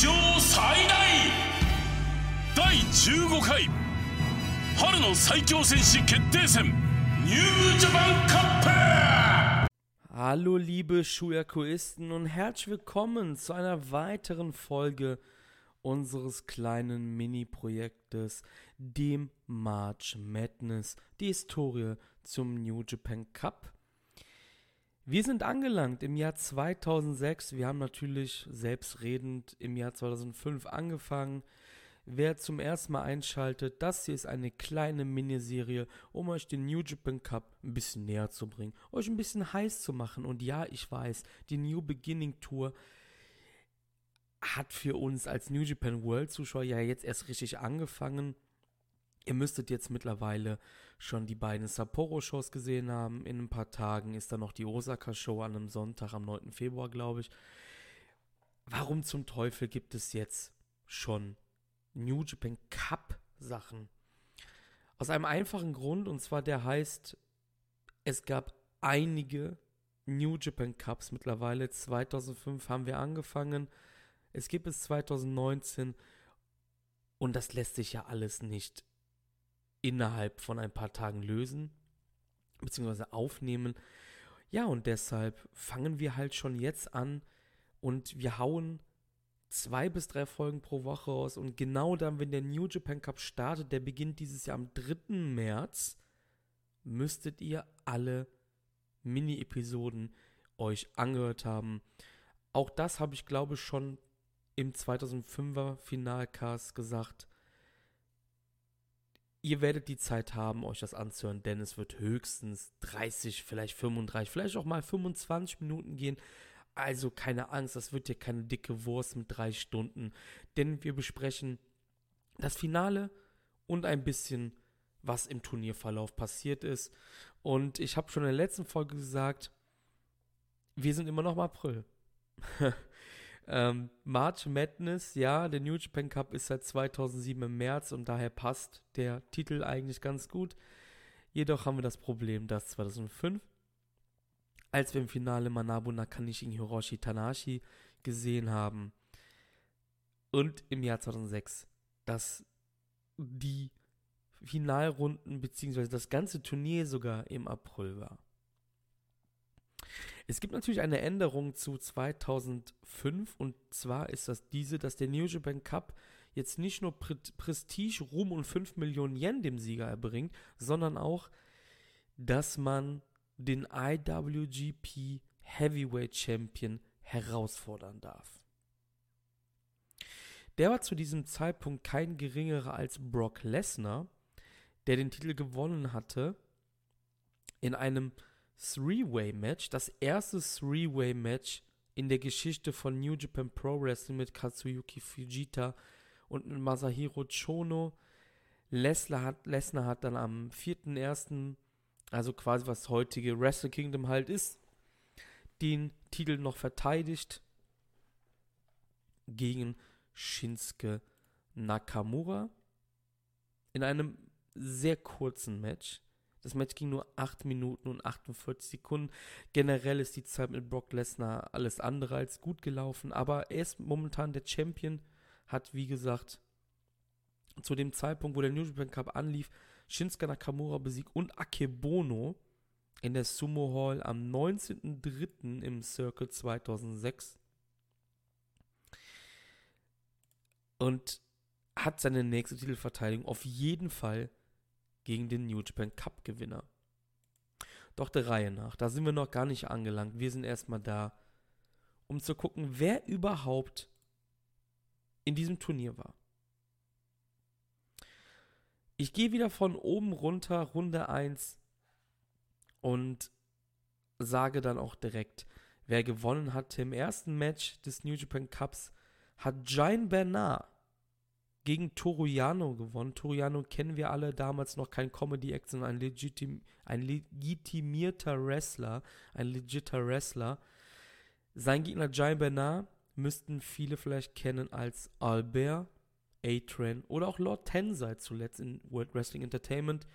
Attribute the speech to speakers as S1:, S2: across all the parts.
S1: 上最大第15回春の最強戦士決定戦ニュージャパンカップ
S2: Hallo liebe Schuyakuisten und herzlich willkommen zu einer weiteren Folge unseres kleinen Mini-Projektes, dem March Madness, die Historie zum New Japan Cup. Wir sind angelangt im Jahr 2006. Wir haben natürlich selbstredend im Jahr 2005 angefangen. Wer zum ersten Mal einschaltet, das hier ist eine kleine Miniserie, um euch den New Japan Cup ein bisschen näher zu bringen, euch ein bisschen heiß zu machen. Und ja, ich weiß, die New Beginning Tour hat für uns als New Japan World Zuschauer ja jetzt erst richtig angefangen. Ihr müsstet jetzt mittlerweile schon die beiden Sapporo-Shows gesehen haben. In ein paar Tagen ist dann noch die Osaka-Show an einem Sonntag am 9. Februar, glaube ich. Warum zum Teufel gibt es jetzt schon New Japan Cup-Sachen? Aus einem einfachen Grund, und zwar der heißt, es gab einige New Japan Cups mittlerweile. 2005 haben wir angefangen. Es gibt es 2019 und das lässt sich ja alles nicht innerhalb von ein paar Tagen lösen, beziehungsweise aufnehmen. Ja, und deshalb fangen wir halt schon jetzt an und wir hauen zwei bis drei Folgen pro Woche raus. Und genau dann, wenn der New Japan Cup startet, der beginnt dieses Jahr am 3. März, müsstet ihr alle Mini-Episoden euch angehört haben. Auch das habe ich, glaube ich, schon im 2005er Finalcast gesagt. Ihr werdet die Zeit haben, euch das anzuhören, denn es wird höchstens 30, vielleicht 35, vielleicht auch mal 25 Minuten gehen. Also keine Angst, das wird hier keine dicke Wurst mit drei Stunden, denn wir besprechen das Finale und ein bisschen, was im Turnierverlauf passiert ist. Und ich habe schon in der letzten Folge gesagt, wir sind immer noch im April. Ähm, March Madness, ja, der New Japan Cup ist seit 2007 im März und daher passt der Titel eigentlich ganz gut. Jedoch haben wir das Problem, dass 2005, als wir im Finale Manabu Nakanishi gegen Hiroshi Tanahashi gesehen haben, und im Jahr 2006, dass die Finalrunden bzw. das ganze Turnier sogar im April war. Es gibt natürlich eine Änderung zu 2005 und zwar ist das diese, dass der New Japan Cup jetzt nicht nur Pre Prestige, Ruhm und 5 Millionen Yen dem Sieger erbringt, sondern auch, dass man den IWGP Heavyweight Champion herausfordern darf. Der war zu diesem Zeitpunkt kein geringerer als Brock Lesnar, der den Titel gewonnen hatte in einem Three-Way-Match, das erste Three-Way-Match in der Geschichte von New Japan Pro Wrestling mit Katsuyuki Fujita und Masahiro Chono. Lesnar hat, Lesnar hat dann am 4.1., also quasi was heutige Wrestle Kingdom halt ist, den Titel noch verteidigt gegen Shinsuke Nakamura in einem sehr kurzen Match. Das Match ging nur 8 Minuten und 48 Sekunden. Generell ist die Zeit mit Brock Lesnar alles andere als gut gelaufen, aber er ist momentan der Champion, hat wie gesagt zu dem Zeitpunkt, wo der New Japan Cup anlief, Shinsuke Nakamura besiegt und Akebono in der Sumo Hall am 19.03. im Circle 2006. Und hat seine nächste Titelverteidigung auf jeden Fall gegen den New Japan Cup Gewinner. Doch der Reihe nach, da sind wir noch gar nicht angelangt. Wir sind erstmal da, um zu gucken, wer überhaupt in diesem Turnier war. Ich gehe wieder von oben runter, Runde 1 und sage dann auch direkt, wer gewonnen hatte im ersten Match des New Japan Cups, hat Giant Bernard gegen Toriano gewonnen. Toriano kennen wir alle, damals noch kein Comedy-Act, sondern ein, legitim, ein legitimierter Wrestler, ein legitter Wrestler. Sein Gegner Giant Bernard müssten viele vielleicht kennen als Albert, A-Train oder auch Lord Tensai zuletzt in World Wrestling Entertainment.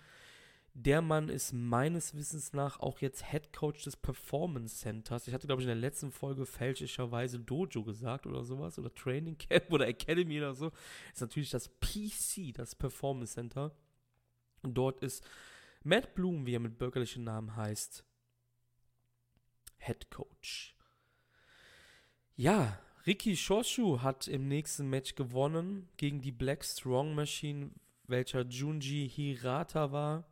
S2: Der Mann ist meines Wissens nach auch jetzt Head Coach des Performance Centers. Ich hatte, glaube ich, in der letzten Folge fälschlicherweise Dojo gesagt oder sowas. Oder Training Camp oder Academy oder so. Ist natürlich das PC, das Performance Center. Und dort ist Matt Bloom, wie er mit bürgerlichen Namen heißt, Head Coach. Ja, Ricky Shoshu hat im nächsten Match gewonnen gegen die Black Strong Machine, welcher Junji Hirata war.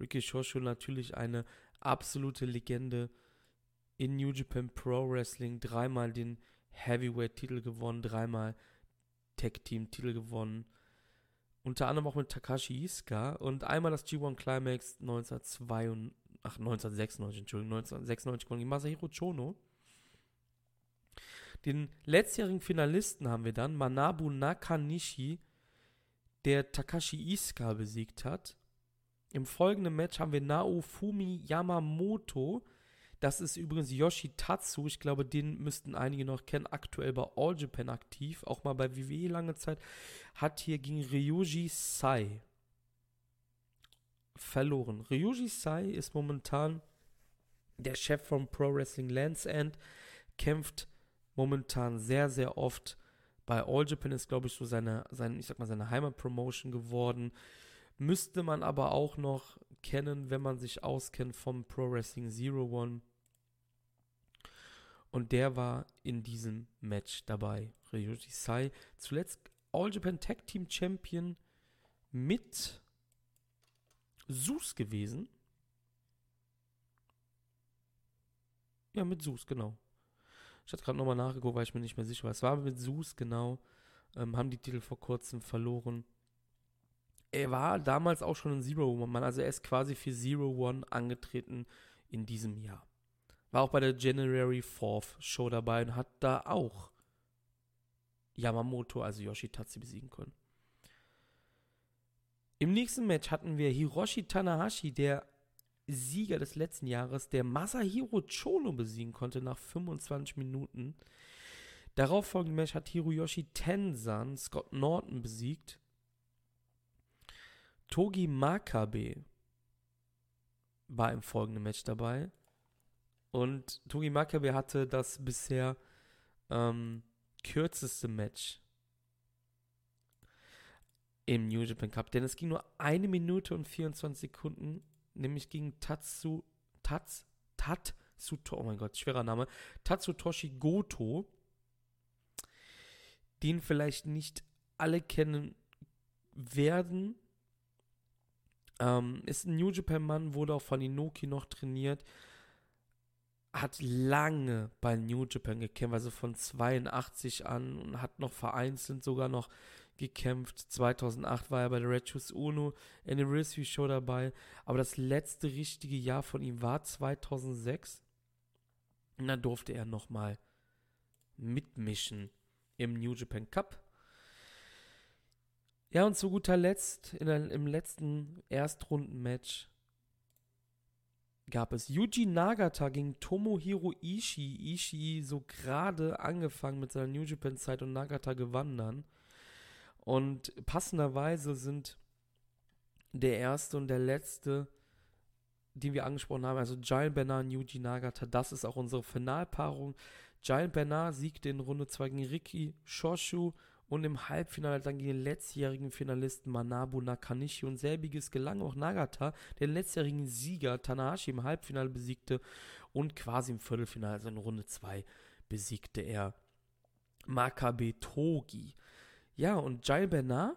S2: Ricky Shoshu natürlich eine absolute Legende in New Japan Pro Wrestling. Dreimal den Heavyweight-Titel gewonnen, dreimal Tag-Team-Titel gewonnen. Unter anderem auch mit Takashi Iska und einmal das G1 Climax 1992, ach 1996, Entschuldigung, 1996 gegen Masahiro Chono. Den letztjährigen Finalisten haben wir dann Manabu Nakanishi, der Takashi Iska besiegt hat. Im folgenden Match haben wir Naofumi Yamamoto. Das ist übrigens Yoshitatsu. Ich glaube, den müssten einige noch kennen. Aktuell bei All Japan aktiv. Auch mal bei WWE lange Zeit. Hat hier gegen Ryuji Sai verloren. Ryuji Sai ist momentan der Chef von Pro Wrestling Lands End. Kämpft momentan sehr, sehr oft bei All Japan. Ist, glaube ich, so seine, seine, ich sag mal, seine Heimatpromotion geworden. Müsste man aber auch noch kennen, wenn man sich auskennt vom Pro Wrestling Zero One. Und der war in diesem Match dabei. Ryuji Sai, zuletzt All Japan Tag Team Champion mit Sus gewesen. Ja, mit Sus, genau. Ich hatte gerade nochmal nachgeguckt, weil ich mir nicht mehr sicher war. Es war mit Sus, genau. Ähm, haben die Titel vor kurzem verloren er war damals auch schon ein Zero-One-Mann, also er ist quasi für Zero-One angetreten in diesem Jahr. War auch bei der January 4th Show dabei und hat da auch Yamamoto, also Yoshitatsu, besiegen können. Im nächsten Match hatten wir Hiroshi Tanahashi, der Sieger des letzten Jahres, der Masahiro Chono besiegen konnte nach 25 Minuten. Darauf folgende Match hat Hiroyoshi Tensan Scott Norton besiegt. Togi Makabe war im folgenden Match dabei. Und Togi Makabe hatte das bisher ähm, kürzeste Match im New Japan Cup. Denn es ging nur eine Minute und 24 Sekunden, nämlich gegen Tatsu, Tats, Tatsuto, oh mein Gott, schwerer Name, Tatsutoshi Goto, den vielleicht nicht alle kennen werden, ähm, ist ein New Japan-Mann, wurde auch von Inoki noch trainiert. Hat lange bei New Japan gekämpft, also von 82 an und hat noch vereinzelt sogar noch gekämpft. 2008 war er bei der Red Shoes Uno Anniversary Show dabei. Aber das letzte richtige Jahr von ihm war 2006. Und dann durfte er nochmal mitmischen im New Japan Cup. Ja, und zu guter Letzt, der, im letzten Erstrundenmatch gab es Yuji Nagata gegen Tomohiro Ishii. Ishii so gerade angefangen mit seiner New Japan Zeit und Nagata gewann dann. Und passenderweise sind der erste und der letzte, den wir angesprochen haben, also Giant Bernard und Yuji Nagata, das ist auch unsere Finalpaarung. Giant Bernard siegte in Runde 2 gegen Riki Shoshu und im Halbfinale dann gegen den letztjährigen Finalisten Manabu Nakanishi und selbiges gelang auch Nagata, den letztjährigen Sieger Tanahashi im Halbfinale besiegte und quasi im Viertelfinale, also in Runde 2, besiegte er Makabe Togi. Ja, und Jai Bernard,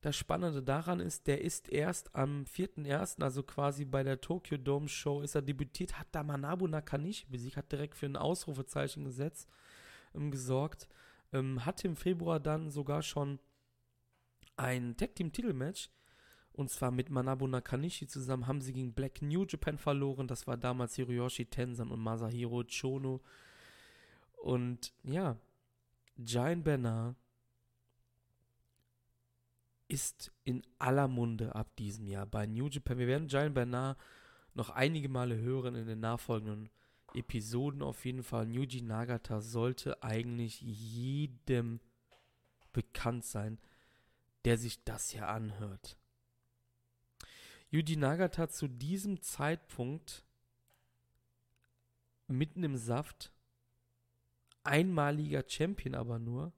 S2: das Spannende daran ist, der ist erst am 4.1., also quasi bei der Tokyo Dome Show, ist er debütiert, hat da Manabu Nakanishi besiegt, hat direkt für ein Ausrufezeichen gesetzt, ähm, gesorgt. Ähm, hatte im Februar dann sogar schon ein Tag Team Titelmatch. Und zwar mit Manabu Nakanishi zusammen haben sie gegen Black New Japan verloren. Das war damals Hiroyoshi Tensan und Masahiro Chono. Und ja, Giant Bernard ist in aller Munde ab diesem Jahr bei New Japan. Wir werden Giant Bernard noch einige Male hören in den nachfolgenden Episoden auf jeden Fall. Yuji Nagata sollte eigentlich jedem bekannt sein, der sich das hier anhört. Yuji Nagata zu diesem Zeitpunkt mitten im Saft, einmaliger Champion aber nur.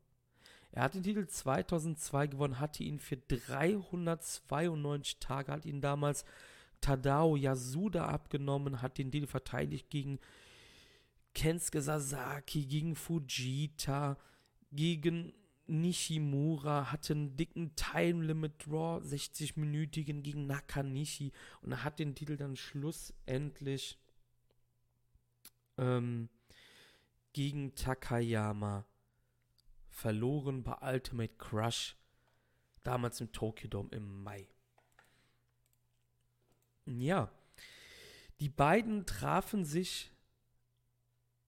S2: Er hat den Titel 2002 gewonnen, hatte ihn für 392 Tage, hat ihn damals Tadao Yasuda abgenommen, hat den Titel verteidigt gegen Kensuke Sasaki, gegen Fujita, gegen Nishimura, hatte einen dicken Time Limit Draw, 60-minütigen gegen Nakanishi und hat den Titel dann schlussendlich ähm, gegen Takayama verloren bei Ultimate Crush, damals im Tokyo Dome im Mai. Ja, die beiden trafen sich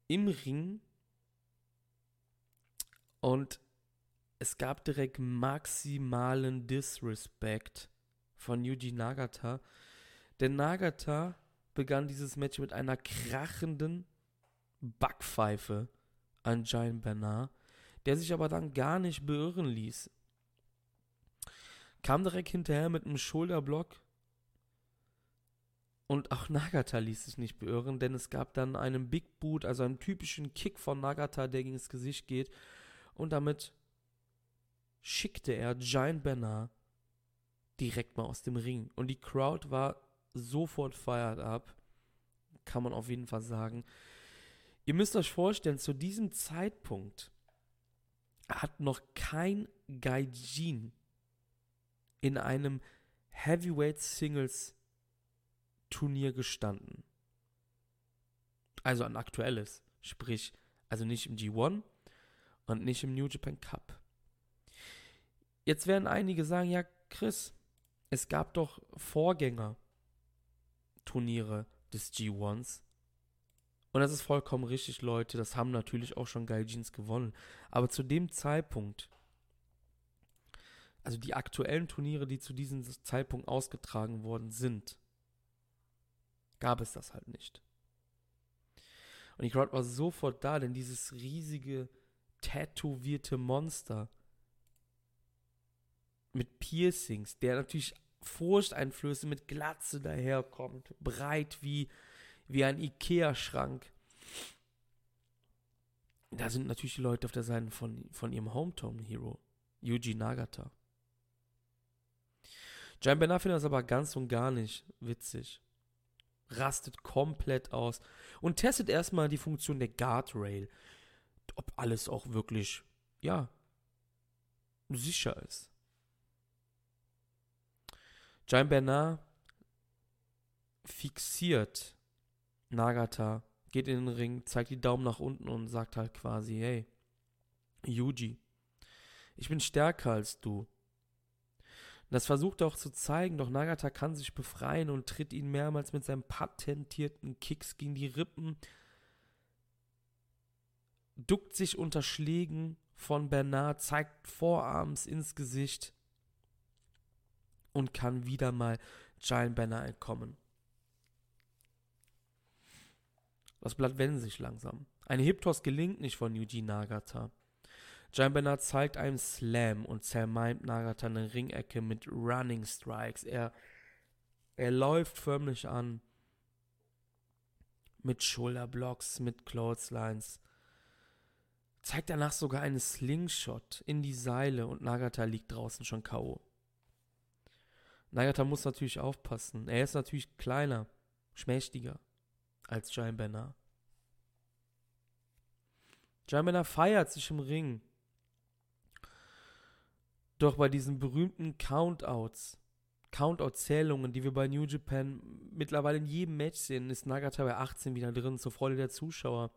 S2: im Ring und es gab direkt maximalen Disrespect von Yuji Nagata, denn Nagata begann dieses Match mit einer krachenden Backpfeife an Giant Bernard, der sich aber dann gar nicht beirren ließ. Kam direkt hinterher mit einem Schulterblock und auch Nagata ließ sich nicht beirren, denn es gab dann einen Big Boot, also einen typischen Kick von Nagata, der gegen das Gesicht geht. Und damit schickte er Giant Bernard direkt mal aus dem Ring. Und die Crowd war sofort fired up. Kann man auf jeden Fall sagen. Ihr müsst euch vorstellen, zu diesem Zeitpunkt hat noch kein Gaijin in einem Heavyweight Singles Turnier gestanden. Also ein aktuelles. Sprich, also nicht im G1 und nicht im New Japan Cup. Jetzt werden einige sagen, ja, Chris, es gab doch Vorgänger Turniere des G1s und das ist vollkommen richtig, Leute. Das haben natürlich auch schon Gaijins gewonnen. Aber zu dem Zeitpunkt, also die aktuellen Turniere, die zu diesem Zeitpunkt ausgetragen worden sind, gab es das halt nicht. Und die Crowd war sofort da, denn dieses riesige, tätowierte Monster mit Piercings, der natürlich Furchteinflöße mit Glatze daherkommt, breit wie wie ein Ikea-Schrank. Da sind natürlich die Leute auf der Seite von, von ihrem Hometown-Hero, Yuji Nagata. Gian Bernard findet das aber ganz und gar nicht witzig. Rastet komplett aus und testet erstmal die Funktion der Guardrail. Ob alles auch wirklich, ja, sicher ist. Gian Bernard fixiert Nagata geht in den Ring, zeigt die Daumen nach unten und sagt halt quasi, hey, Yuji, ich bin stärker als du. Das versucht er auch zu zeigen, doch Nagata kann sich befreien und tritt ihn mehrmals mit seinem patentierten Kicks gegen die Rippen, duckt sich unter Schlägen von Bernard, zeigt Vorarms ins Gesicht und kann wieder mal Giant Bernard entkommen. Das Blatt wendet sich langsam. Ein Hip-Toss gelingt nicht von Yuji Nagata. Giant Bernard zeigt einen Slam und zermalmt Nagata eine Ringecke mit Running Strikes. Er, er läuft förmlich an. Mit Schulterblocks, mit Clotheslines. Zeigt danach sogar einen Slingshot in die Seile und Nagata liegt draußen schon K.O. Nagata muss natürlich aufpassen. Er ist natürlich kleiner, schmächtiger als Giant Banner. Giant Banner feiert sich im Ring. Doch bei diesen berühmten Countouts, Countout-Zählungen, die wir bei New Japan mittlerweile in jedem Match sehen, ist Nagata bei 18 wieder drin, zur Freude der Zuschauer.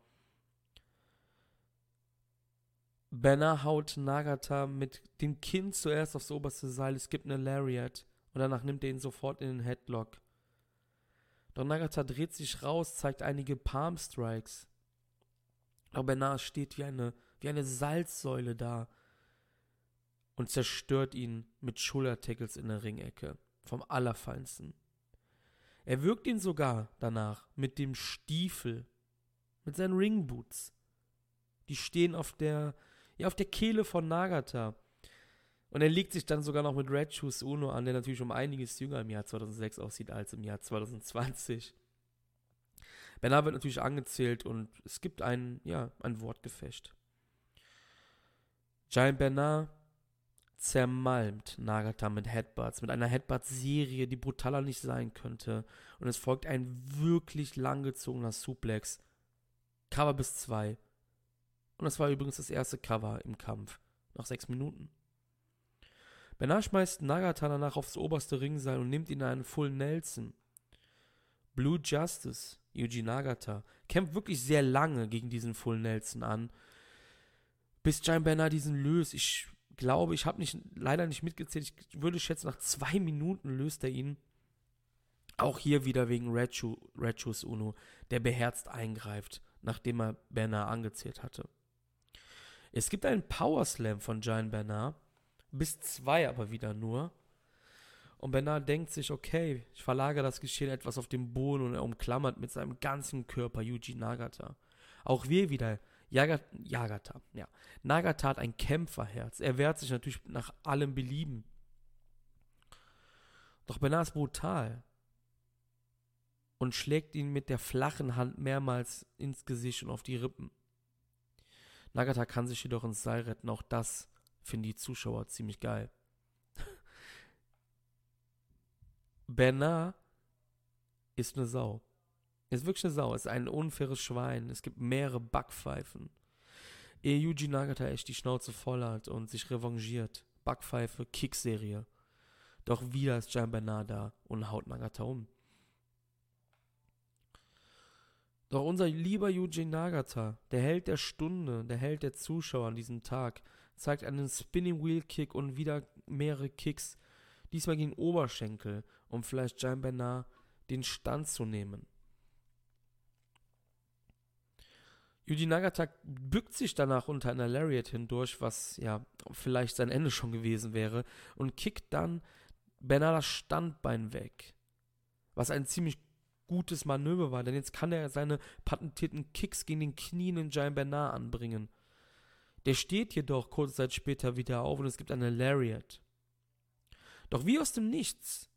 S2: Banner haut Nagata mit dem Kinn zuerst aufs oberste Seil, es gibt eine Lariat und danach nimmt er ihn sofort in den Headlock. Doch Nagata dreht sich raus, zeigt einige Palm Strikes. Doch Bernard steht wie eine, wie eine Salzsäule da und zerstört ihn mit Schultertackles in der Ringecke. Vom Allerfeinsten. Er wirkt ihn sogar danach mit dem Stiefel, mit seinen Ringboots. Die stehen auf der, ja, auf der Kehle von Nagata. Und er legt sich dann sogar noch mit Red Shoes Uno an, der natürlich um einiges jünger im Jahr 2006 aussieht als im Jahr 2020. Bernard wird natürlich angezählt und es gibt ein, ja, ein Wortgefecht. Giant Bernard zermalmt Nagata mit Headbutts, mit einer Headbutt-Serie, die brutaler nicht sein könnte. Und es folgt ein wirklich langgezogener Suplex. Cover bis zwei. Und das war übrigens das erste Cover im Kampf. Nach sechs Minuten. Bernard schmeißt Nagata danach aufs oberste Ringseil und nimmt ihn in einen Full Nelson. Blue Justice, Yuji Nagata, kämpft wirklich sehr lange gegen diesen Full Nelson an, bis Giant Bernard diesen löst. Ich glaube, ich habe nicht, leider nicht mitgezählt. Ich würde schätzen, nach zwei Minuten löst er ihn. Auch hier wieder wegen Shoes Uno, der beherzt eingreift, nachdem er Bernard angezählt hatte. Es gibt einen Power Slam von Giant Bernard, bis zwei aber wieder nur. Und Bernard denkt sich, okay, ich verlagere das Geschehen etwas auf den Boden und er umklammert mit seinem ganzen Körper Yuji Nagata. Auch wir wieder, Yaga, Yagata, ja. Nagata hat ein Kämpferherz. Er wehrt sich natürlich nach allem Belieben. Doch Bernard ist brutal und schlägt ihn mit der flachen Hand mehrmals ins Gesicht und auf die Rippen. Nagata kann sich jedoch ins Seil retten. Auch das finden die Zuschauer ziemlich geil. Bernard ist eine Sau. Ist wirklich eine Sau. Ist ein unfaires Schwein. Es gibt mehrere Backpfeifen. Ehe Yuji Nagata echt die Schnauze voll hat und sich revanchiert. Backpfeife, Kickserie. Doch wieder ist Gian Bernard da und haut Nagata um. Doch unser lieber Yuji Nagata, der Held der Stunde, der Held der Zuschauer an diesem Tag, zeigt einen Spinning Wheel Kick und wieder mehrere Kicks, diesmal gegen Oberschenkel, um vielleicht Gian Bernard den Stand zu nehmen. Yuji Nagata bückt sich danach unter einer Lariat hindurch, was ja vielleicht sein Ende schon gewesen wäre, und kickt dann Bernard das Standbein weg. Was ein ziemlich gutes Manöver war, denn jetzt kann er seine patentierten Kicks gegen den Knien in Giant Bernard anbringen. Der steht jedoch kurze Zeit später wieder auf und es gibt eine Lariat. Doch wie aus dem Nichts,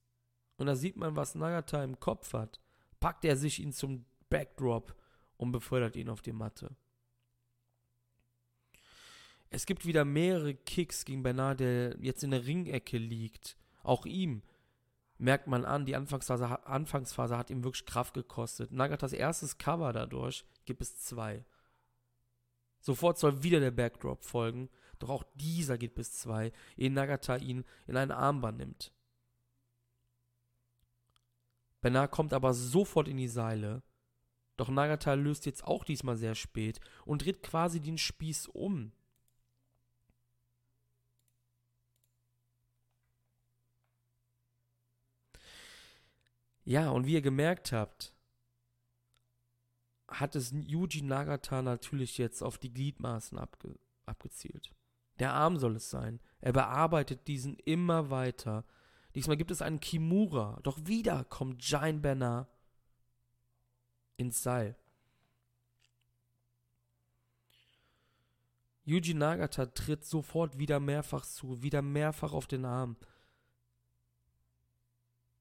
S2: und da sieht man, was Nagata im Kopf hat, packt er sich ihn zum Backdrop und befördert ihn auf die Matte. Es gibt wieder mehrere Kicks gegen Bernard, der jetzt in der Ringecke liegt. Auch ihm merkt man an, die Anfangsphase, Anfangsphase hat ihm wirklich Kraft gekostet. Nagatas erstes Cover dadurch gibt es zwei. Sofort soll wieder der Backdrop folgen, doch auch dieser geht bis zwei, ehe Nagata ihn in ein Armband nimmt. Bernard kommt aber sofort in die Seile, doch Nagata löst jetzt auch diesmal sehr spät und dreht quasi den Spieß um. Ja, und wie ihr gemerkt habt, hat es Yuji Nagata natürlich jetzt auf die Gliedmaßen abge abgezielt. Der Arm soll es sein. Er bearbeitet diesen immer weiter. Diesmal gibt es einen Kimura. Doch wieder kommt Giant Bernard ins Seil. Yuji Nagata tritt sofort wieder mehrfach zu, wieder mehrfach auf den Arm.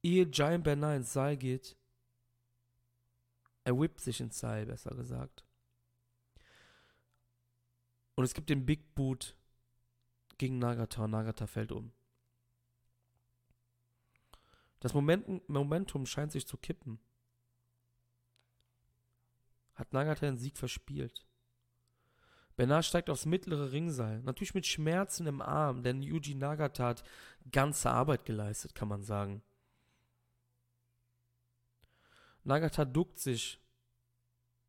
S2: Ehe Giant Bernard ins Seil geht, er whippt sich ins Seil, besser gesagt. Und es gibt den Big Boot gegen Nagata und Nagata fällt um. Das Momentum scheint sich zu kippen. Hat Nagata den Sieg verspielt. Bernard steigt aufs mittlere Ringseil, natürlich mit Schmerzen im Arm, denn Yuji Nagata hat ganze Arbeit geleistet, kann man sagen. Nagata duckt sich,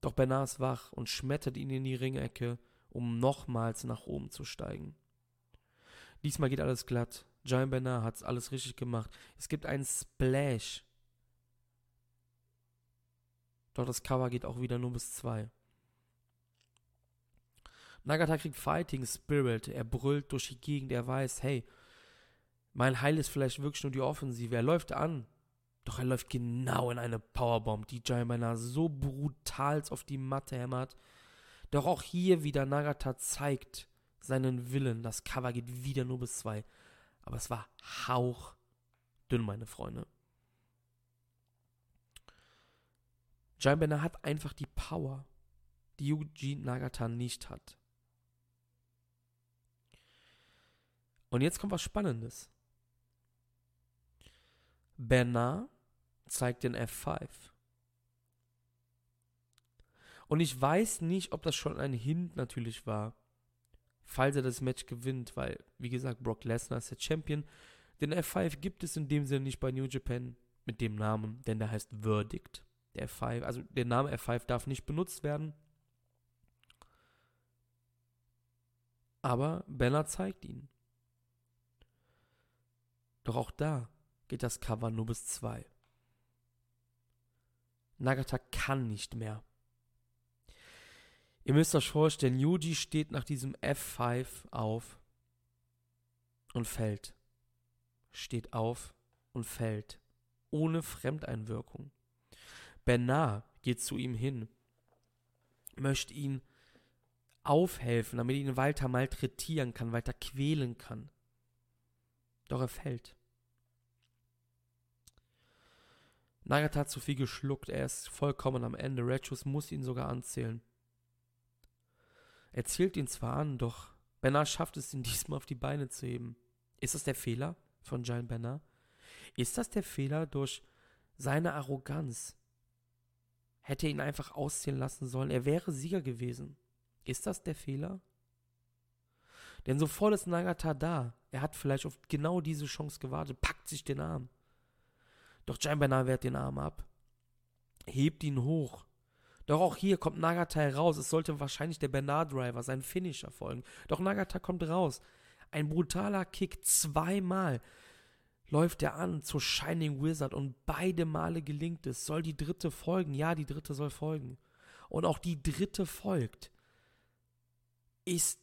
S2: doch Bernard ist wach und schmettert ihn in die Ringecke, um nochmals nach oben zu steigen. Diesmal geht alles glatt. Giant Bernard hat alles richtig gemacht. Es gibt einen Splash. Doch das Cover geht auch wieder nur bis zwei. Nagata kriegt Fighting Spirit. Er brüllt durch die Gegend. Er weiß, hey, mein Heil ist vielleicht wirklich nur die Offensive. Er läuft an. Doch er läuft genau in eine Powerbomb, die Giant beinahe so brutal auf die Matte hämmert. Doch auch hier wieder Nagata zeigt seinen Willen. Das Cover geht wieder nur bis zwei. Aber es war hauchdünn, meine Freunde. Giant Bernard hat einfach die Power, die Yuji Nagata nicht hat. Und jetzt kommt was Spannendes. Bernard zeigt den F5. Und ich weiß nicht, ob das schon ein Hint natürlich war, falls er das Match gewinnt, weil, wie gesagt, Brock Lesnar ist der Champion. Den F5 gibt es in dem Sinne nicht bei New Japan mit dem Namen, denn der heißt Verdict. Der F5, also der Name F5 darf nicht benutzt werden. Aber Banner zeigt ihn. Doch auch da geht das Cover nur bis 2. Nagata kann nicht mehr. Ihr müsst euch vorstellen, Yuji steht nach diesem F5 auf und fällt. Steht auf und fällt. Ohne Fremdeinwirkung. Bernard geht zu ihm hin, möchte ihn aufhelfen, damit ihn weiter malträtieren kann, weiter quälen kann. Doch er fällt. Nagata hat zu viel geschluckt, er ist vollkommen am Ende. Retros muss ihn sogar anzählen. Er zählt ihn zwar an, doch Bernard schafft es, ihn diesmal auf die Beine zu heben. Ist das der Fehler von Giant Bernard? Ist das der Fehler durch seine Arroganz? Hätte ihn einfach ausziehen lassen sollen, er wäre Sieger gewesen. Ist das der Fehler? Denn sofort ist Nagata da. Er hat vielleicht auf genau diese Chance gewartet, packt sich den Arm. Doch Bernard wehrt den Arm ab, hebt ihn hoch. Doch auch hier kommt Nagata heraus. Es sollte wahrscheinlich der Bernard Driver, sein Finisher folgen. Doch Nagata kommt raus. Ein brutaler Kick zweimal läuft er an zur Shining Wizard und beide Male gelingt es. Soll die dritte folgen? Ja, die dritte soll folgen. Und auch die dritte folgt. Ist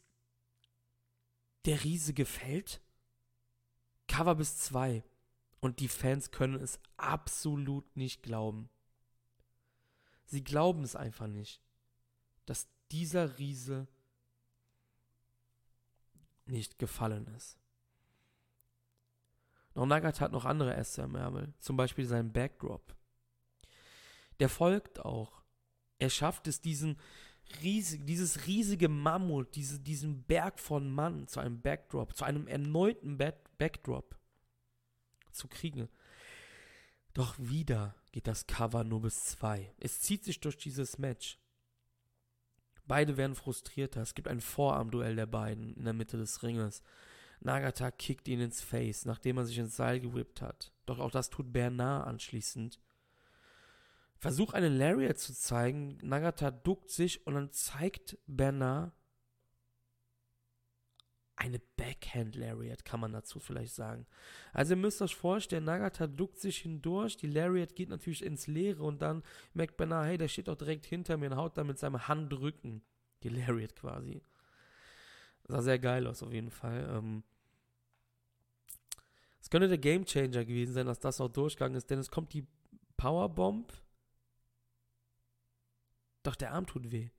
S2: der Riese gefällt? Cover bis zwei. Und die Fans können es absolut nicht glauben. Sie glauben es einfach nicht, dass dieser Riese nicht gefallen ist. Doch Nagata hat noch andere Äste im Ärmel, zum Beispiel seinen Backdrop. Der folgt auch. Er schafft es, diesen riesig, dieses riesige Mammut, diese, diesen Berg von Mann zu einem Backdrop, zu einem erneuten Back Backdrop zu kriegen. Doch wieder geht das Cover nur bis zwei. Es zieht sich durch dieses Match. Beide werden frustrierter. Es gibt ein Vorarmduell der beiden in der Mitte des Ringes. Nagata kickt ihn ins Face, nachdem er sich ins Seil gewippt hat. Doch auch das tut Bernard anschließend. Versuch einen Lariat zu zeigen. Nagata duckt sich und dann zeigt Bernard eine Backhand Lariat, kann man dazu vielleicht sagen. Also ihr müsst euch vorstellen, Nagata duckt sich hindurch, die Lariat geht natürlich ins Leere und dann merkt Bernard, hey, der steht doch direkt hinter mir und haut da mit seinem Handrücken die Lariat quasi. Sah sehr geil aus auf jeden Fall. Ähm, es könnte der Game Changer gewesen sein, dass das auch durchgegangen ist, denn es kommt die Powerbomb. Doch der Arm tut weh.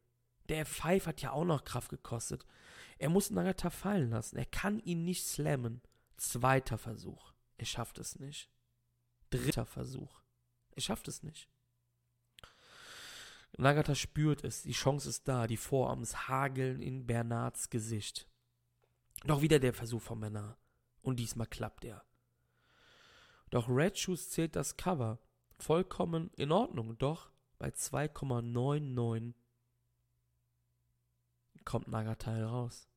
S2: Der F5 hat ja auch noch Kraft gekostet. Er muss Nagata fallen lassen. Er kann ihn nicht slammen. Zweiter Versuch. Er schafft es nicht. Dritter Versuch. Er schafft es nicht. Nagata spürt es. Die Chance ist da. Die Vorarms hageln in Bernards Gesicht. Doch wieder der Versuch von Bernard. Und diesmal klappt er. Doch Red Shoes zählt das Cover. Vollkommen in Ordnung. Doch bei 2,99 kommt Nagata heraus.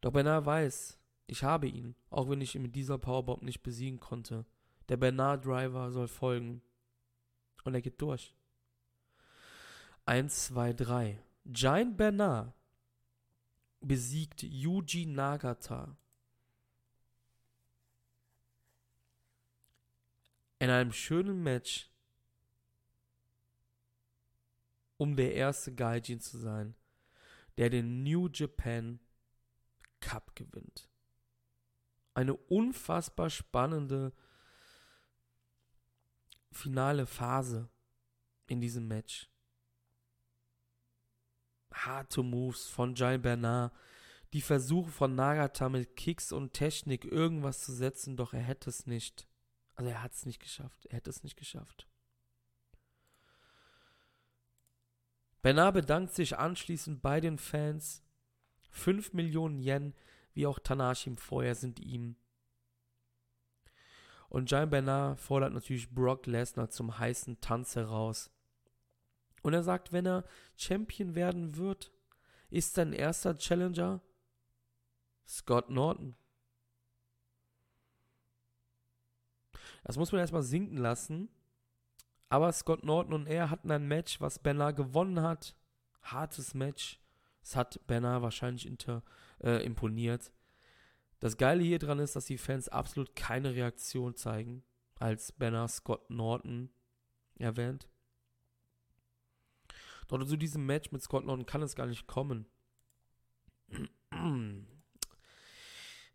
S2: Doch Bernard weiß, ich habe ihn, auch wenn ich ihn mit dieser Powerbomb nicht besiegen konnte. Der Bernard Driver soll folgen. Und er geht durch. 1, 2, 3. Giant Bernard besiegt Yuji Nagata. In einem schönen Match um der erste Gaijin zu sein, der den New Japan Cup gewinnt. Eine unfassbar spannende finale Phase in diesem Match. Harte Moves von Giant Bernard, die Versuche von Nagata mit Kicks und Technik irgendwas zu setzen, doch er hätte es nicht. Also er hat es nicht geschafft. Er hätte es nicht geschafft. Bernard bedankt sich anschließend bei den Fans. 5 Millionen Yen, wie auch Tanashi im Vorjahr, sind ihm. Und Giant Bernard fordert natürlich Brock Lesnar zum heißen Tanz heraus. Und er sagt, wenn er Champion werden wird, ist sein erster Challenger Scott Norton. Das muss man erstmal sinken lassen. Aber Scott Norton und er hatten ein Match, was Bernard gewonnen hat. Hartes Match. Es hat Bernard wahrscheinlich inter, äh, imponiert. Das Geile hier dran ist, dass die Fans absolut keine Reaktion zeigen, als Bernard Scott Norton erwähnt. Doch zu diesem Match mit Scott Norton kann es gar nicht kommen.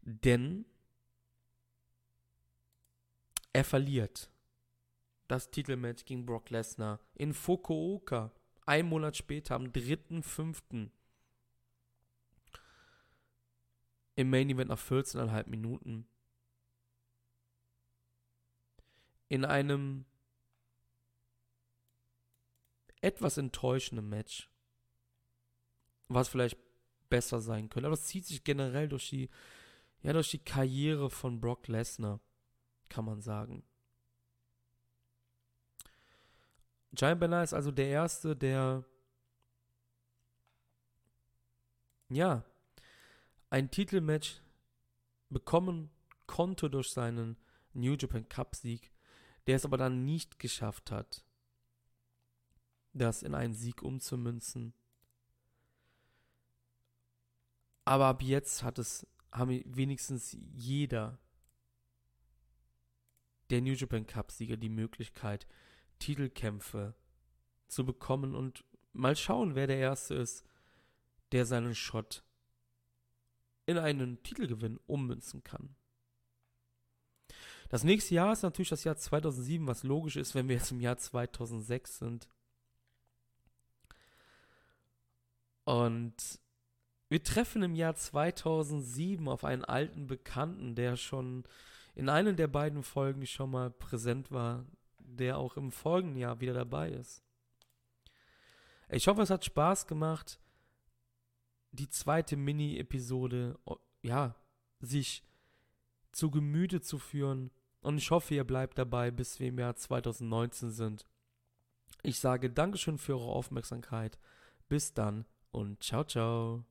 S2: Denn er verliert das Titelmatch gegen Brock Lesnar in Fukuoka. Ein Monat später, am 3.5. Im Main Event nach 14,5 Minuten. In einem etwas enttäuschenden Match. Was vielleicht besser sein könnte. Aber es zieht sich generell durch die, ja, durch die Karriere von Brock Lesnar, kann man sagen. Giant Bernard ist also der Erste, der ja ein Titelmatch bekommen konnte durch seinen New Japan Cup Sieg, der es aber dann nicht geschafft hat, das in einen Sieg umzumünzen. Aber ab jetzt hat es, haben wenigstens jeder der New Japan Cup-Sieger die Möglichkeit, Titelkämpfe zu bekommen und mal schauen, wer der Erste ist, der seinen Shot in einen Titelgewinn ummünzen kann. Das nächste Jahr ist natürlich das Jahr 2007, was logisch ist, wenn wir jetzt im Jahr 2006 sind. Und wir treffen im Jahr 2007 auf einen alten Bekannten, der schon in einer der beiden Folgen schon mal präsent war, der auch im folgenden Jahr wieder dabei ist. Ich hoffe, es hat Spaß gemacht, die zweite Mini-Episode, ja, sich zu Gemüte zu führen. Und ich hoffe, ihr bleibt dabei, bis wir im Jahr 2019 sind. Ich sage Dankeschön für eure Aufmerksamkeit. Bis dann und ciao, ciao.